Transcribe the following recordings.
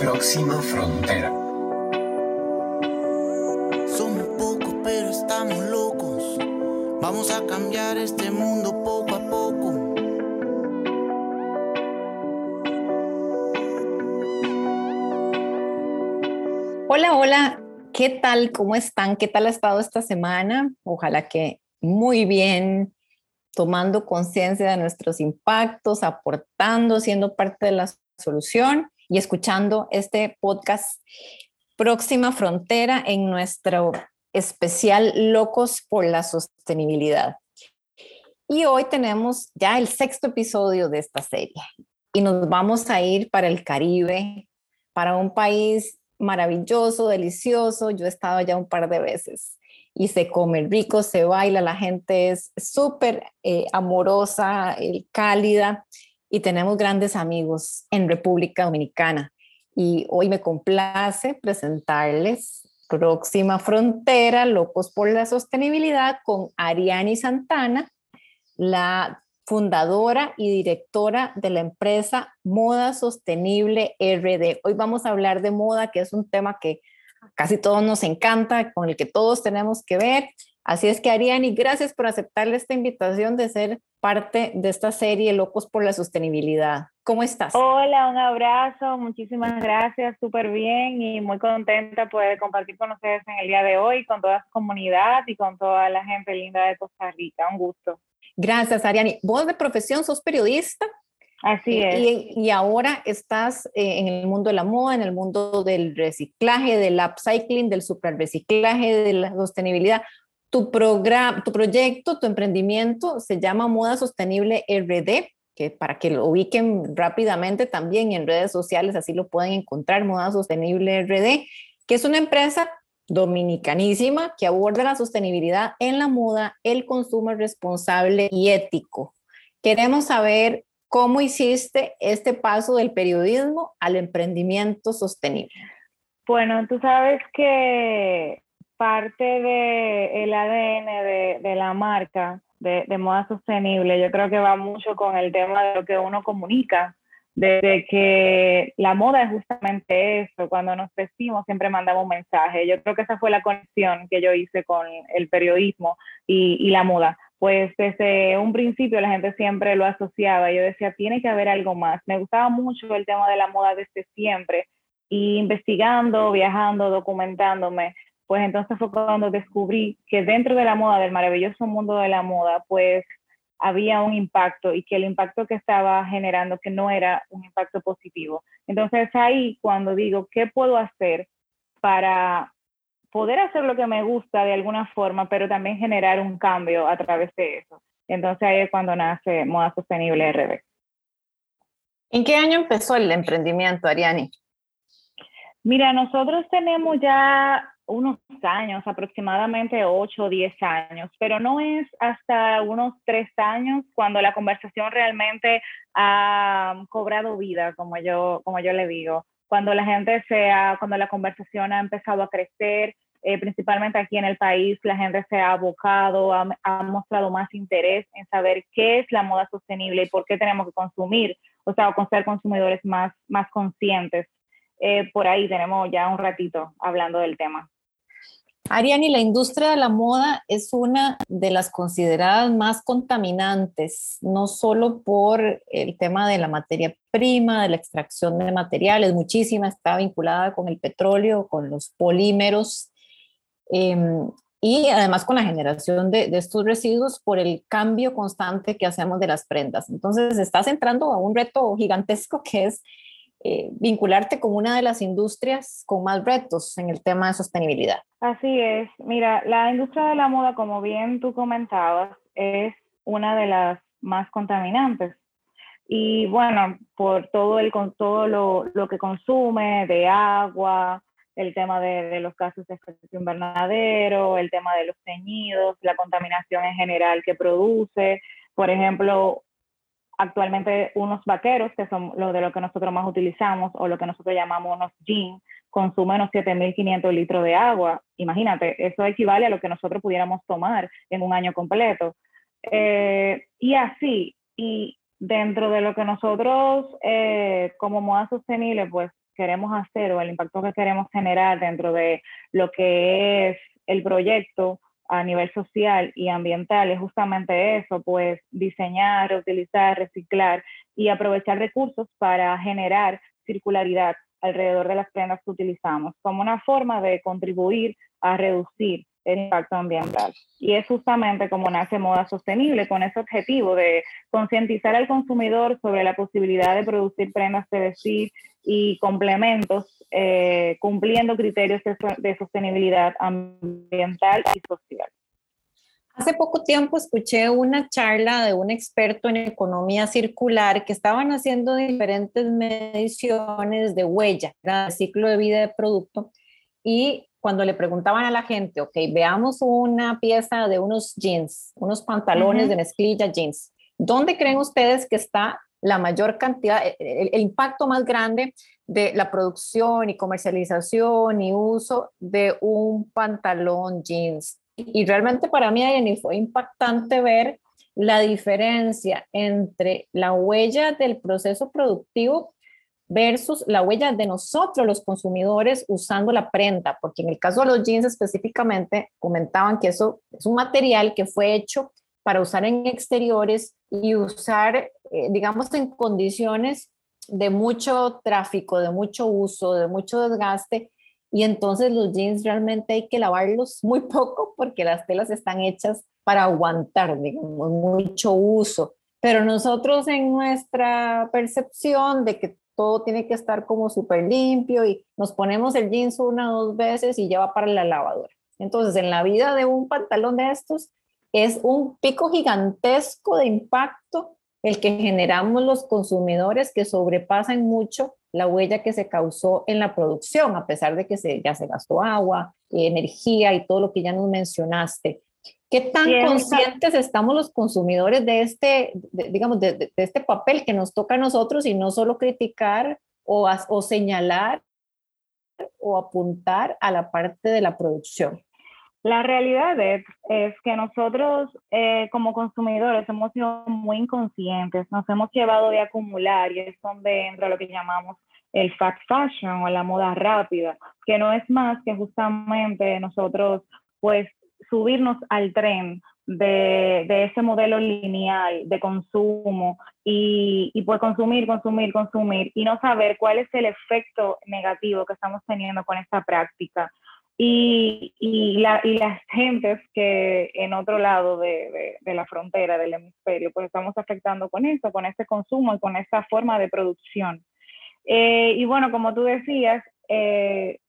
Próxima frontera. Somos pocos, pero estamos locos. Vamos a cambiar este mundo poco a poco. Hola, hola, ¿qué tal? ¿Cómo están? ¿Qué tal ha estado esta semana? Ojalá que muy bien, tomando conciencia de nuestros impactos, aportando, siendo parte de la solución y escuchando este podcast Próxima Frontera en nuestro especial Locos por la Sostenibilidad. Y hoy tenemos ya el sexto episodio de esta serie y nos vamos a ir para el Caribe, para un país maravilloso, delicioso. Yo he estado allá un par de veces y se come rico, se baila, la gente es súper eh, amorosa, cálida y tenemos grandes amigos en República Dominicana. Y hoy me complace presentarles Próxima Frontera, Locos por la Sostenibilidad, con Ariani Santana, la fundadora y directora de la empresa Moda Sostenible RD. Hoy vamos a hablar de moda, que es un tema que casi todos nos encanta, con el que todos tenemos que ver. Así es que Ariani, gracias por aceptarle esta invitación de ser parte de esta serie Locos por la Sostenibilidad. ¿Cómo estás? Hola, un abrazo, muchísimas gracias, súper bien y muy contenta poder compartir con ustedes en el día de hoy, con toda su comunidad y con toda la gente linda de Costa Rica. Un gusto. Gracias, Ariani. Vos de profesión sos periodista. Así es. Y, ahora estás eh, en el mundo de la moda, en el mundo del reciclaje, del upcycling, del reciclaje, de la sostenibilidad tu, programa, tu proyecto, tu emprendimiento se llama Moda Sostenible RD, que para que lo ubiquen rápidamente también en redes sociales, así lo pueden encontrar, Moda Sostenible RD, que es una empresa dominicanísima que aborda la sostenibilidad en la moda, el consumo responsable y ético. Queremos saber cómo hiciste este paso del periodismo al emprendimiento sostenible. Bueno, tú sabes que parte del ADN de, la marca de, moda sostenible, yo creo que va mucho con el tema de lo que uno comunica, desde que la moda es justamente eso, cuando nos vestimos siempre mandamos un mensaje. Yo creo que esa fue la conexión que yo hice con el periodismo y, y la moda. Pues desde un principio la gente siempre lo asociaba. Yo decía, tiene que haber algo más. Me gustaba mucho el tema de la moda desde siempre. Y investigando, viajando, documentándome, pues entonces fue cuando descubrí que dentro de la moda, del maravilloso mundo de la moda, pues había un impacto y que el impacto que estaba generando que no era un impacto positivo. Entonces ahí cuando digo, ¿qué puedo hacer para poder hacer lo que me gusta de alguna forma, pero también generar un cambio a través de eso? Entonces ahí es cuando nace Moda Sostenible RD. ¿En qué año empezó el emprendimiento, Ariani? Mira, nosotros tenemos ya unos años, aproximadamente 8 o 10 años, pero no es hasta unos 3 años cuando la conversación realmente ha cobrado vida, como yo, como yo le digo, cuando la gente sea, cuando la conversación ha empezado a crecer, eh, principalmente aquí en el país, la gente se ha abocado, ha, mostrado más interés en saber qué es la moda sostenible y por qué tenemos que consumir, o sea, ser consumidores más, más conscientes. Eh, por ahí tenemos ya un ratito hablando del tema. Ariani, la industria de la moda es una de las consideradas más contaminantes, no solo por el tema de la materia prima, de la extracción de materiales, muchísima está vinculada con el petróleo, con los polímeros em, y además con la generación de, de, estos residuos por el cambio constante que hacemos de las prendas. Entonces, estás entrando a un reto gigantesco que es eh, vincularte con una de las industrias con más retos en el tema de sostenibilidad. Así es. Mira, la industria de la moda, como bien tú comentabas, es una de las más contaminantes. Y bueno, por todo, el, todo lo, lo que consume de agua, el tema de, de, los casos de efecto invernadero, el tema de los teñidos, la contaminación en general que produce. Por ejemplo, actualmente unos vaqueros, que son lo de lo que nosotros más utilizamos, o lo que nosotros llamamos unos jeans, consumen unos 7.500 litros de agua. Imagínate, eso equivale a lo que nosotros pudiéramos tomar en un año completo. Eh, y así, y dentro de lo que nosotros eh, como moda sostenible pues queremos hacer o el impacto que queremos generar dentro de lo que es el proyecto a nivel social y ambiental es justamente eso, pues diseñar, reutilizar, reciclar y aprovechar recursos para generar circularidad alrededor de las prendas que utilizamos, como una forma de contribuir a reducir el impacto ambiental. Y es justamente como nace Moda Sostenible, con ese objetivo de concientizar al consumidor sobre la posibilidad de producir prendas de vestir y complementos eh, cumpliendo criterios de, sostenibilidad ambiental y social. Hace poco tiempo escuché una charla de un experto en economía circular que estaban haciendo diferentes mediciones de huella, el ciclo de vida de producto, y cuando le preguntaban a la gente, ok, veamos una pieza de unos jeans, unos pantalones de mezclilla jeans, ¿dónde creen ustedes que está la mayor cantidad, el, impacto más grande de la producción y comercialización y uso de un pantalón jeans? Y realmente para mí, Ayani, fue impactante ver la diferencia entre la huella del proceso productivo versus la huella de nosotros los consumidores usando la prenda, porque en el caso de los jeans específicamente comentaban que eso es un material que fue hecho para usar en exteriores y usar, eh, digamos, en condiciones de mucho tráfico, de mucho uso, de mucho desgaste. Y entonces los jeans realmente hay que lavarlos muy poco porque las telas están hechas para aguantar, digamos, mucho uso. Pero nosotros en nuestra percepción de que todo tiene que estar como súper limpio y nos ponemos el jeans una o dos veces y ya va para la lavadora. Entonces, en la vida de un pantalón de estos es un pico gigantesco de impacto el que generamos los consumidores que sobrepasan mucho la huella que se causó en la producción, a pesar de que se, ya se gastó agua, energía y todo lo que ya nos mencionaste. ¿Qué tan conscientes estamos los consumidores de este, digamos, de, este papel que nos toca a nosotros y no solo criticar o, o señalar o apuntar a la parte de la producción? La realidad es, que nosotros eh, como consumidores hemos sido muy inconscientes, nos hemos llevado de acumular y es donde entra lo que llamamos el fast fashion o la moda rápida, que no es más que justamente nosotros pues subirnos al tren de, ese modelo lineal de consumo y, y pues consumir, consumir, consumir y no saber cuál es el efecto negativo que estamos teniendo con esta práctica. Y, y, la, y las gentes que en otro lado de, de, la frontera del hemisferio, pues estamos afectando con eso, con este consumo y con esta forma de producción. Eh, y bueno, como tú decías, eh,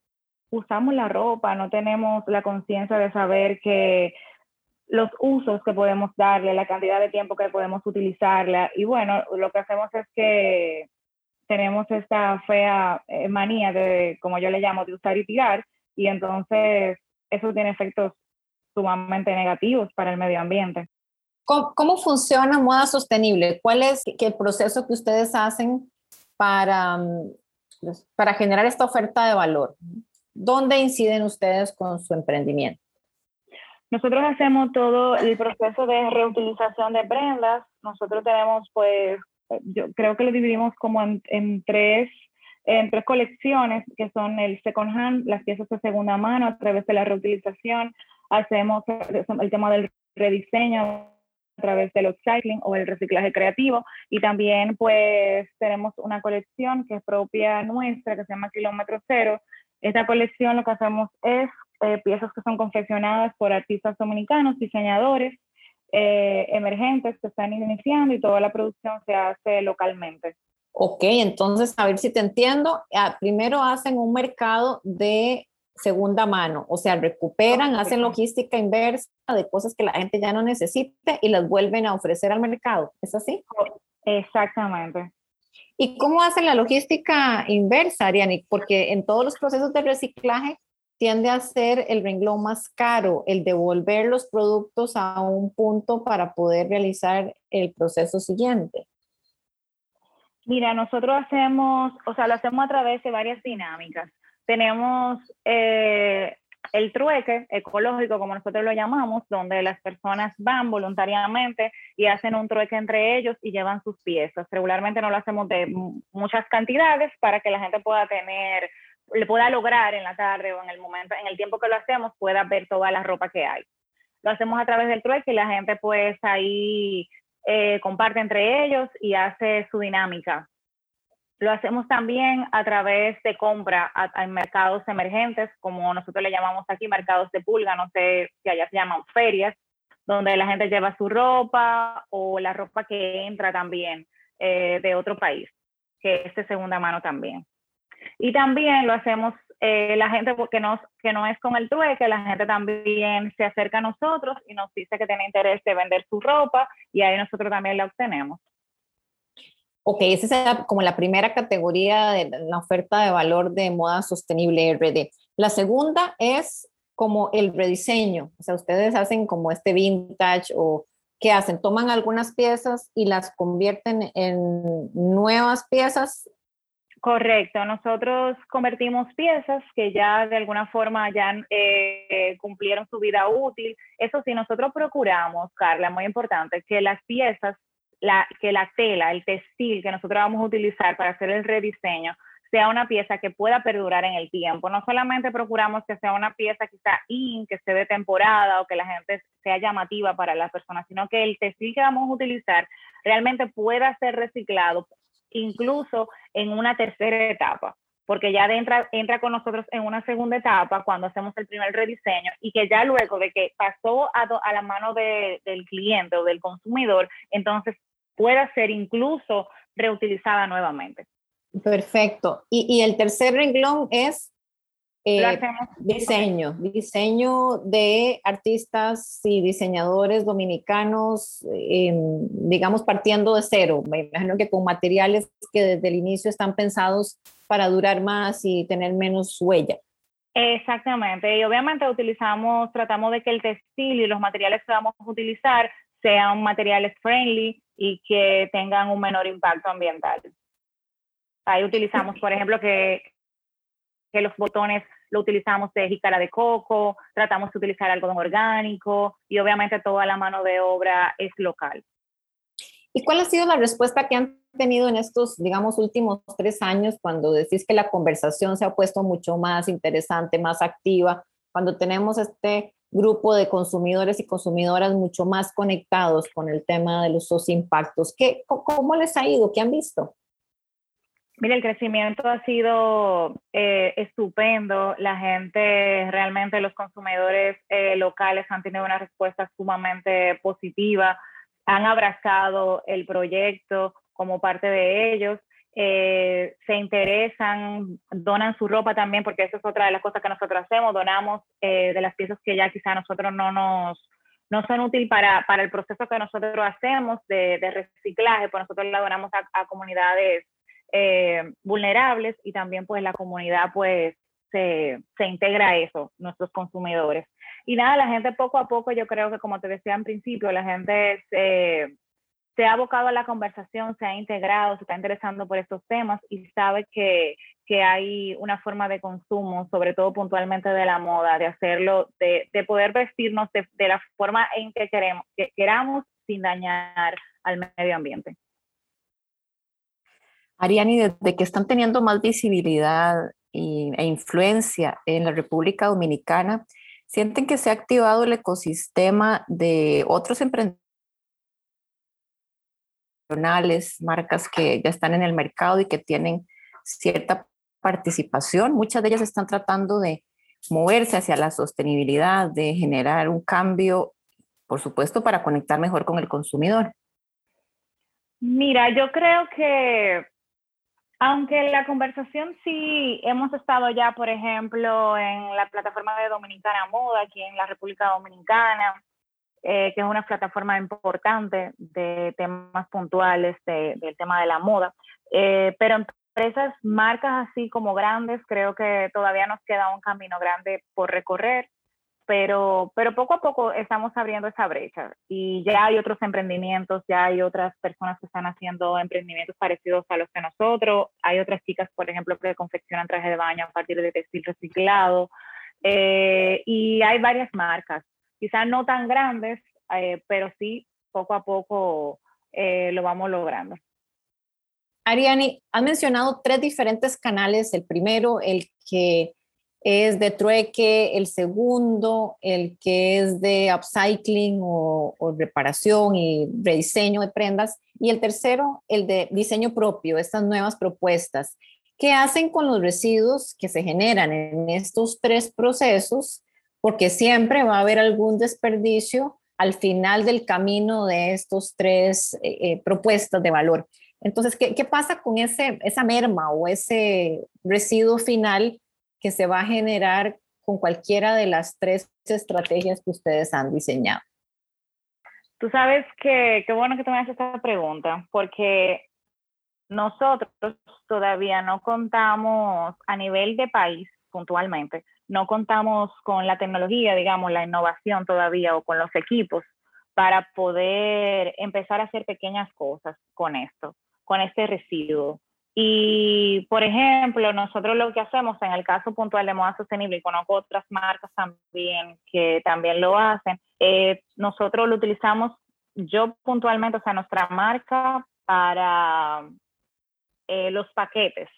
usamos la ropa, no tenemos la conciencia de saber que los usos que podemos darle, la cantidad de tiempo que podemos utilizarla. Y bueno, lo que hacemos es que tenemos esta fea eh, manía de, como yo le llamo, de usar y tirar, y entonces eso tiene efectos sumamente negativos para el medio ambiente. ¿Cómo, funciona moda sostenible? ¿Cuál es el proceso que ustedes hacen para, mm, para generar esta oferta de valor? ¿Dónde inciden ustedes con su emprendimiento? Nosotros hacemos todo el proceso de reutilización de prendas. Nosotros tenemos, pues, yo creo que lo dividimos como en, tres, en tres colecciones, que son el second hand, las piezas de segunda mano a través de la reutilización. Hacemos el tema del rediseño a través del upcycling o el reciclaje creativo y también pues tenemos una colección que es propia nuestra que se llama Kilómetro Cero, esta colección lo que hacemos es eh, piezas que son confeccionadas por artistas dominicanos, diseñadores eh, emergentes que están iniciando y toda la producción se hace localmente. Ok, entonces a ver si te entiendo. Ah, primero hacen un mercado de segunda mano, o sea, recuperan, hacen logística inversa de cosas que la gente ya no necesita y las vuelven a ofrecer al mercado. ¿Es así? Exactamente. ¿Y cómo hacen la logística inversa, Ariani? Porque en todos los procesos de reciclaje tiende a ser el renglón más caro, el devolver los productos a un punto para poder realizar el proceso siguiente. Mira, nosotros hacemos, o sea, lo hacemos a través de varias dinámicas. Tenemos eh, el trueque ecológico, como nosotros lo llamamos, donde las personas van voluntariamente y hacen un trueque entre ellos y llevan sus piezas. Regularmente no lo hacemos de muchas cantidades para que la gente pueda tener, le pueda lograr en la tarde o en el momento, en el tiempo que lo hacemos, pueda ver toda la ropa que hay. Lo hacemos a través del trueque y la gente pues ahí eh, comparte entre ellos y hace su dinámica lo hacemos también a través de compra en mercados emergentes, como nosotros le llamamos aquí, mercados de pulga, no sé si allá se llaman ferias, donde la gente lleva su ropa o la ropa que entra también eh, de otro país, que es de segunda mano también. Y también lo hacemos eh, la gente no, que no es con el trueque, la gente también se acerca a nosotros y nos dice que tiene interés de vender su ropa y ahí nosotros también la obtenemos. Ok, esa es como la primera categoría de la oferta de valor de moda sostenible RD. La segunda es como el rediseño, o sea, ustedes hacen como este vintage o ¿qué hacen? Toman algunas piezas y las convierten en nuevas piezas. Correcto, nosotros convertimos piezas que ya de alguna forma ya eh, cumplieron su vida útil. Eso sí, nosotros procuramos, Carla, muy importante, que las piezas que la tela, el textil que nosotros vamos a utilizar para hacer el rediseño, sea una pieza que pueda perdurar en el tiempo. No solamente procuramos que sea una pieza quizá in, que esté de temporada o que la gente sea llamativa para las personas, sino que el textil que vamos a utilizar realmente pueda ser reciclado incluso en una tercera etapa, porque ya entra, entra con nosotros en una segunda etapa cuando hacemos el primer rediseño y que ya luego de que pasó a, a la mano del cliente o del consumidor, entonces pueda ser incluso reutilizada nuevamente. Perfecto. Y, el tercer renglón es eh, diseño, diseño de artistas y diseñadores dominicanos, em, digamos, partiendo de cero. Me imagino que con materiales que desde el inicio están pensados para durar más y tener menos huella. Exactamente, y obviamente utilizamos, tratamos de que el textil y los materiales que vamos a utilizar sean materiales friendly y que tengan un menor impacto ambiental. Ahí utilizamos, por ejemplo, que, que los botones lo utilizamos de jícara de coco, tratamos de utilizar algodón orgánico y obviamente toda la mano de obra es local. ¿Y cuál ha sido la respuesta que han tenido en estos, digamos, últimos tres años cuando decís que la conversación se ha puesto mucho más interesante, más activa, cuando tenemos este grupo de consumidores y consumidoras mucho más conectados con el tema de los impactos. ¿Qué, ¿Cómo les ha ido? ¿Qué han visto? Mira, el crecimiento ha sido eh, estupendo. La gente, realmente los consumidores eh, locales han tenido una respuesta sumamente positiva, han abrazado el proyecto como parte de ellos. Eh, se interesan, donan su ropa también, porque eso es otra de las cosas que nosotros hacemos, donamos eh, de las piezas que ya quizá nosotros no nos no son útiles para, para el proceso que nosotros hacemos de reciclaje, pues nosotros la donamos a, comunidades eh, vulnerables y también pues la comunidad pues se, se, integra a eso, nuestros consumidores. Y nada, la gente poco a poco, yo creo que como te decía en principio, la gente se, se ha abocado a la conversación, se ha integrado, se está interesando por estos temas y sabe que, que hay una forma de consumo, sobre todo puntualmente de la moda, de hacerlo, de, de poder vestirnos de, de, la forma en que queremos, que queramos sin dañar al medio ambiente. Ariani, desde que están teniendo más visibilidad e influencia en la República Dominicana, ¿sienten que se ha activado el ecosistema de otros emprendedores? marcas que ya están en el mercado y que tienen cierta participación. Muchas de ellas están tratando de moverse hacia la sostenibilidad, de generar un cambio, por supuesto, para conectar mejor con el consumidor. Mira, yo creo que aunque la conversación sí hemos estado ya, por ejemplo, en la plataforma de Dominicana Moda, aquí en la República Dominicana, eh, que es una plataforma importante de temas puntuales del tema de la moda. Eh, pero empresas, marcas así como grandes, creo que todavía nos queda un camino grande por recorrer, pero, pero poco a poco estamos abriendo esa brecha y ya hay otros emprendimientos, ya hay otras personas que están haciendo emprendimientos parecidos a los que nosotros, hay otras chicas, por ejemplo, que confeccionan trajes de baño a partir de textil reciclado. Eh, y hay varias marcas, quizás no tan grandes, eh, pero sí poco a poco eh, lo vamos logrando. Ariani, has mencionado tres diferentes canales. El primero, el que es de trueque, el segundo, el que es de upcycling o, reparación y rediseño de prendas, y el tercero, el de diseño propio, estas nuevas propuestas. ¿Qué hacen con los residuos que se generan en estos tres procesos? Porque siempre va a haber algún desperdicio al final del camino de estos tres eh, eh, propuestas de valor. Entonces, ¿qué, ¿qué, pasa con ese, esa merma o ese residuo final que se va a generar con cualquiera de las tres estrategias que ustedes han diseñado? Tú sabes que qué bueno que tú me haces esta pregunta, porque nosotros todavía no contamos a nivel de país puntualmente, no contamos con la tecnología, digamos, la innovación todavía o con los equipos para poder empezar a hacer pequeñas cosas con esto, con este residuo. Y, por ejemplo, nosotros lo que hacemos en el caso puntual de moda sostenible, y conozco otras marcas también que también lo hacen, eh, nosotros lo utilizamos, yo puntualmente, o sea, nuestra marca para eh, los paquetes.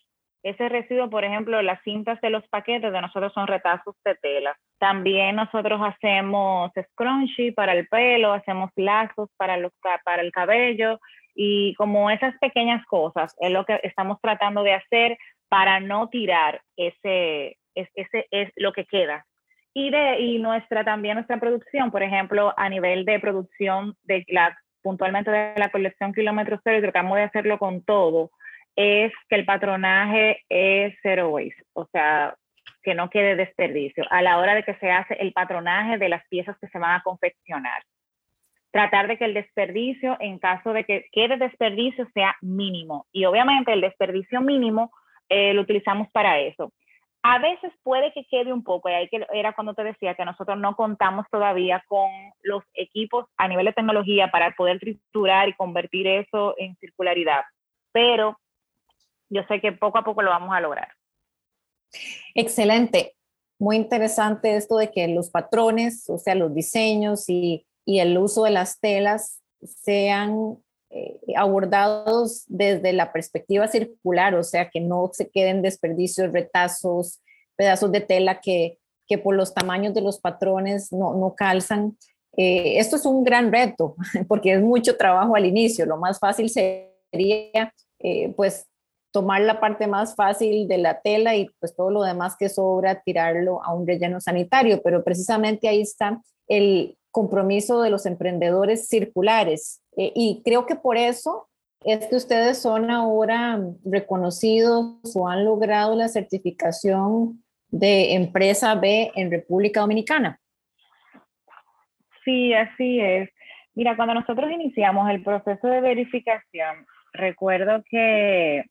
Ese residuo, por ejemplo, las cintas de los paquetes de nosotros son retazos de tela. También nosotros hacemos scrunchie para el pelo, hacemos lazos para, los, para el cabello y como esas pequeñas cosas es lo que estamos tratando de hacer para no tirar ese, ese, es lo que queda. Y, de, y nuestra, también nuestra producción, por ejemplo, a nivel de producción de la, puntualmente de la colección kilómetro cero, y tratamos de hacerlo con todo, es que el patronaje es zero waste, o sea, que no quede desperdicio a la hora de que se hace el patronaje de las piezas que se van a confeccionar tratar de que el desperdicio, en caso de que quede desperdicio, sea mínimo. Y obviamente el desperdicio mínimo eh, lo utilizamos para eso. A veces puede que quede un poco, y ahí era cuando te decía que nosotros no contamos todavía con los equipos a nivel de tecnología para poder triturar y convertir eso en circularidad, pero yo sé que poco a poco lo vamos a lograr. Excelente, muy interesante esto de que los patrones, o sea, los diseños y y el uso de las telas sean eh, abordados desde la perspectiva circular, o sea, que no se queden desperdicios, retazos, pedazos de tela que, que por los tamaños de los patrones no, no calzan. Eh, esto es un gran reto porque es mucho trabajo al inicio. Lo más fácil sería, eh, pues, tomar la parte más fácil de la tela y pues todo lo demás que sobra tirarlo a un relleno sanitario, pero precisamente ahí está el, compromiso de los emprendedores circulares. Eh, y creo que por eso es que ustedes son ahora reconocidos o han logrado la certificación de empresa B en República Dominicana. Sí, así es. Mira, cuando nosotros iniciamos el proceso de verificación, recuerdo que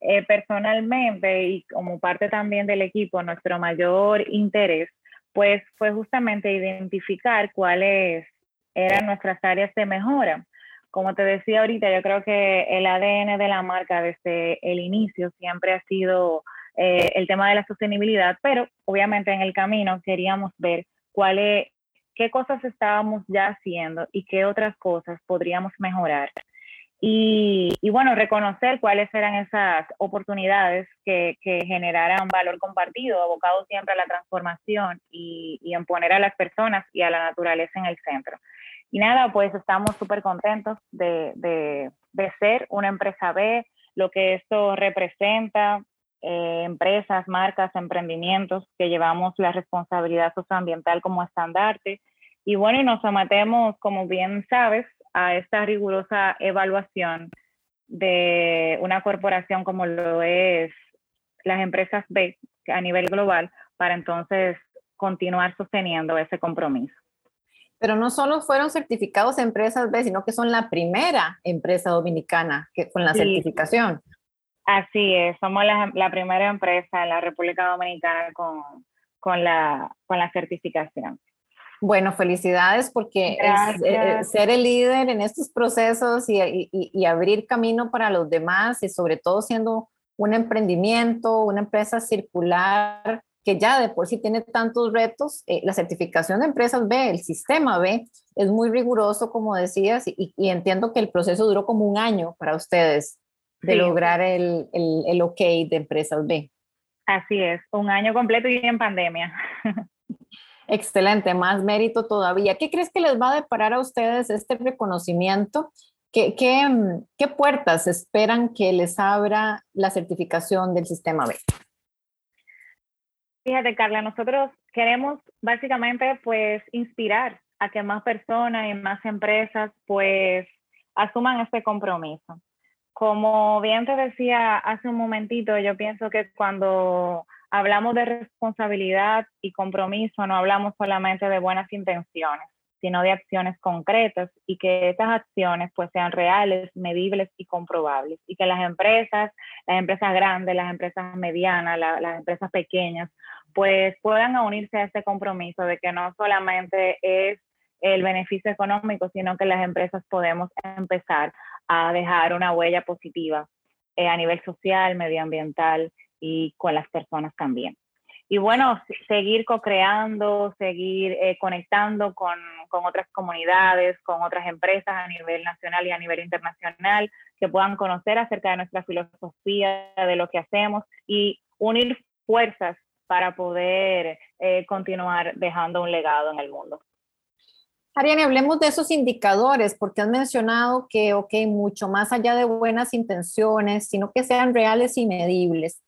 eh, personalmente y como parte también del equipo, nuestro mayor interés pues fue justamente identificar cuáles eran nuestras áreas de mejora. Como te decía ahorita, yo creo que el ADN de la marca desde el inicio siempre ha sido eh, el tema de la sostenibilidad, pero obviamente en el camino queríamos ver cuáles, qué cosas estábamos ya haciendo y qué otras cosas podríamos mejorar. Y, bueno, reconocer cuáles eran esas oportunidades que, que, generaran valor compartido, abocado siempre a la transformación y, y en poner a las personas y a la naturaleza en el centro. Y nada, pues estamos súper contentos de, de, de, ser una empresa B, lo que esto representa, eh, empresas, marcas, emprendimientos que llevamos la responsabilidad socioambiental como estandarte. Y bueno, y nos sometemos, como bien sabes, a esta rigurosa evaluación de una corporación como lo es las empresas B a nivel global para entonces continuar sosteniendo ese compromiso. Pero no solo fueron certificados empresas B, sino que son la primera empresa dominicana que, con la certificación. Así es, somos la, la, primera empresa en la República Dominicana con, con, la, con la certificación. Bueno, felicidades porque es, eh, ser el líder en estos procesos y, y, y, abrir camino para los demás y sobre todo siendo un emprendimiento, una empresa circular que ya de por sí tiene tantos retos, eh, la certificación de empresas B, el sistema B, es muy riguroso, como decías, y, entiendo que el proceso duró como un año para ustedes de lograr el, el, el OK de empresas B. Así es, un año completo y en pandemia. Excelente, más mérito todavía. ¿Qué crees que les va a deparar a ustedes este reconocimiento? ¿Qué, qué, qué puertas esperan que les abra la certificación del sistema B? Fíjate, Carla, nosotros queremos básicamente pues inspirar a que más personas y más empresas pues asuman este compromiso. Como bien te decía hace un momentito, yo pienso que cuando hablamos de responsabilidad y compromiso, no hablamos solamente de buenas intenciones, sino de acciones concretas y que estas acciones pues sean reales, medibles y comprobables y que las empresas, las empresas grandes, las empresas medianas, las empresas pequeñas, pues puedan unirse a este compromiso de que no solamente es el beneficio económico, sino que las empresas podemos empezar a dejar una huella positiva eh, a nivel social, medioambiental y con las personas también. Y bueno, seguir co-creando, seguir eh, conectando con, con, otras comunidades, con otras empresas a nivel nacional y a nivel internacional, que puedan conocer acerca de nuestra filosofía, de lo que hacemos y unir fuerzas para poder eh, continuar dejando un legado en el mundo. Ariane, hablemos de esos indicadores, porque has mencionado que, ok, mucho más allá de buenas intenciones, sino que sean reales y medibles.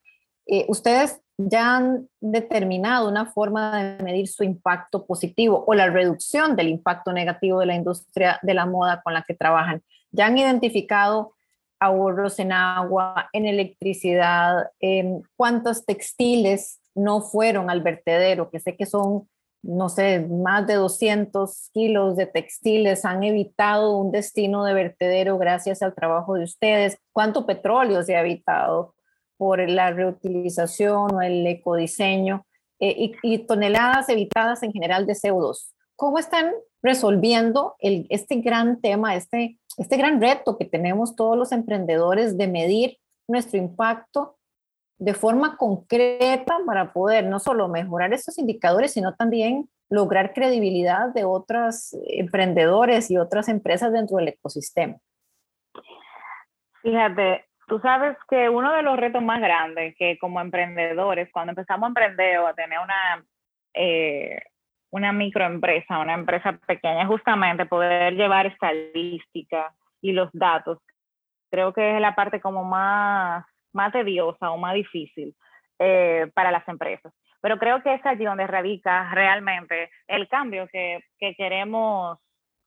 Eh, ustedes ya han determinado una forma de medir su impacto positivo o la reducción del impacto negativo de la industria de la moda con la que trabajan. Ya han identificado ahorros en agua, en electricidad, en cuántos textiles no fueron al vertedero, que sé que son no sé, más de 200 kilos de textiles han evitado un destino de vertedero gracias al trabajo de ustedes. ¿Cuánto petróleo se ha evitado por la reutilización o el ecodiseño? Eh, y, toneladas evitadas en general de CO2. ¿Cómo están resolviendo el, este gran tema, este, este gran reto que tenemos todos los emprendedores de medir nuestro impacto de forma concreta para poder no solo mejorar estos indicadores, sino también lograr credibilidad de otros emprendedores y otras empresas dentro del ecosistema. Fíjate, tú sabes que uno de los retos más grandes que como emprendedores, cuando empezamos a emprender o a tener una, eh, una microempresa, una empresa pequeña, justamente poder llevar estadística y los datos, creo que es la parte como más más tediosa o más difícil eh, para las empresas. Pero creo que es allí donde radica realmente el cambio que, que queremos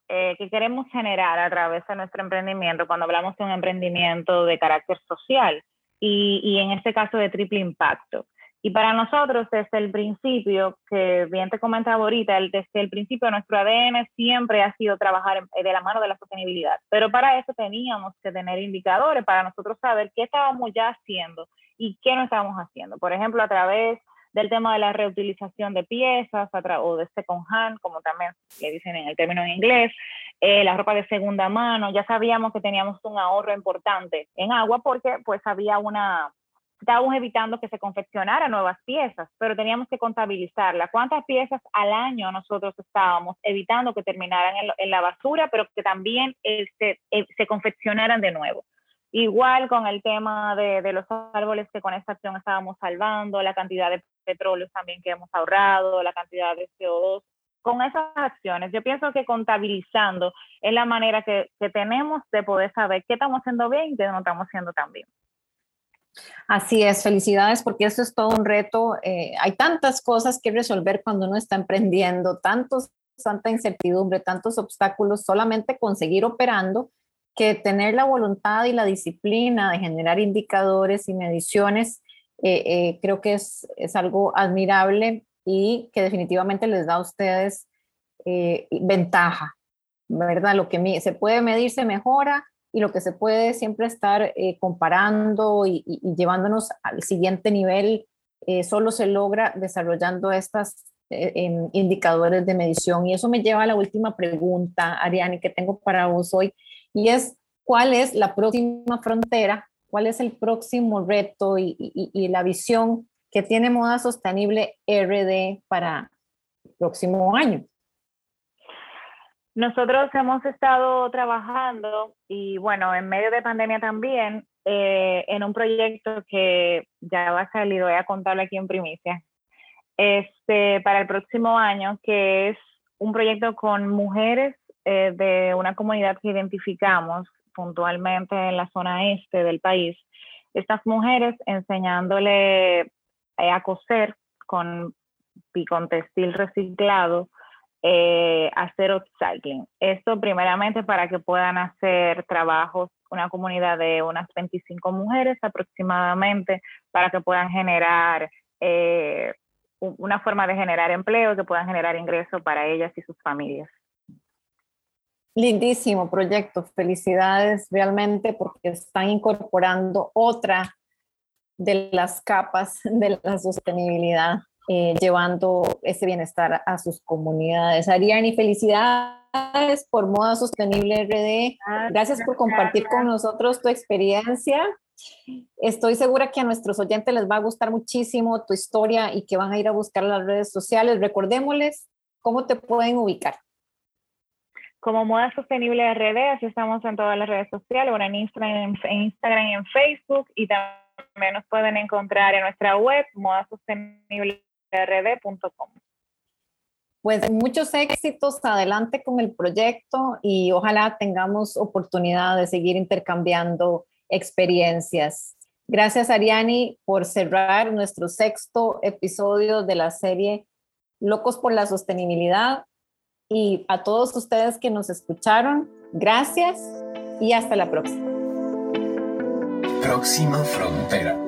eh, que queremos generar a través de nuestro emprendimiento cuando hablamos de un emprendimiento de carácter social y, y en este caso de triple impacto. Y para nosotros, desde el principio, que bien te comentaba ahorita, desde el principio nuestro ADN siempre ha sido trabajar de la mano de la sostenibilidad. Pero para eso teníamos que tener indicadores para nosotros saber qué estábamos ya haciendo y qué no estábamos haciendo. Por ejemplo, a través del tema de la reutilización de piezas o de second hand, como también le dicen en el término en inglés, eh, la ropa de segunda mano, ya sabíamos que teníamos un ahorro importante en agua porque pues había una estábamos evitando que se confeccionaran nuevas piezas, pero teníamos que contabilizarla. ¿Cuántas piezas al año nosotros estábamos evitando que terminaran en, la basura, pero que también este, eh, se confeccionaran de nuevo? Igual con el tema de, de, los árboles que con esta acción estábamos salvando, la cantidad de petróleo también que hemos ahorrado, la cantidad de CO2. Con esas acciones, yo pienso que contabilizando es la manera que, que tenemos de poder saber qué estamos haciendo bien y qué no estamos haciendo tan bien. Así es, felicidades porque esto es todo un reto. Eh, hay tantas cosas que resolver cuando uno está emprendiendo, tantos, tanta incertidumbre, tantos obstáculos, solamente conseguir operando que tener la voluntad y la disciplina de generar indicadores y mediciones, eh, eh, creo que es, es, algo admirable y que definitivamente les da a ustedes ventaja, ¿verdad? Lo que se puede medir se mejora y lo que se puede siempre estar eh, comparando y, llevándonos al siguiente nivel, eh, solo se logra desarrollando estos eh, indicadores de medición. Y eso me lleva a la última pregunta, Ariane, que tengo para vos hoy, y es, ¿cuál es la próxima frontera? ¿Cuál es el próximo reto y, y la visión ¿Qué tiene Moda Sostenible RD para el próximo año? Nosotros hemos estado trabajando y bueno, en medio de pandemia también, eh, en un proyecto que ya va a salir, voy a contarlo aquí en primicia, este, para el próximo año, que es un proyecto con mujeres eh, de una comunidad que identificamos puntualmente en la zona este del país. Estas mujeres enseñándole eh, a coser con, con textil reciclado eh, hacer upcycling. Esto primeramente para que puedan hacer trabajos, una comunidad de unas 25 mujeres aproximadamente, para que puedan generar eh, una forma de generar empleo, que puedan generar ingresos para ellas y sus familias. Lindísimo proyecto, felicidades realmente porque están incorporando otra de las capas de la sostenibilidad eh, llevando ese bienestar a sus comunidades. Ariani, felicidades por Moda Sostenible RD. Gracias por compartir con nosotros tu experiencia. Estoy segura que a nuestros oyentes les va a gustar muchísimo tu historia y que van a ir a buscar las redes sociales. Recordémosles cómo te pueden ubicar. Como Moda Sostenible RD, así estamos en todas las redes sociales, bueno, en Instagram, en y en Facebook, y también nos pueden encontrar en nuestra web, Moda Sostenible rd.com. Pues muchos éxitos adelante con el proyecto y ojalá tengamos oportunidad de seguir intercambiando experiencias. Gracias Ariani por cerrar nuestro sexto episodio de la serie Locos por la Sostenibilidad y a todos ustedes que nos escucharon, gracias y hasta la próxima. Próxima frontera.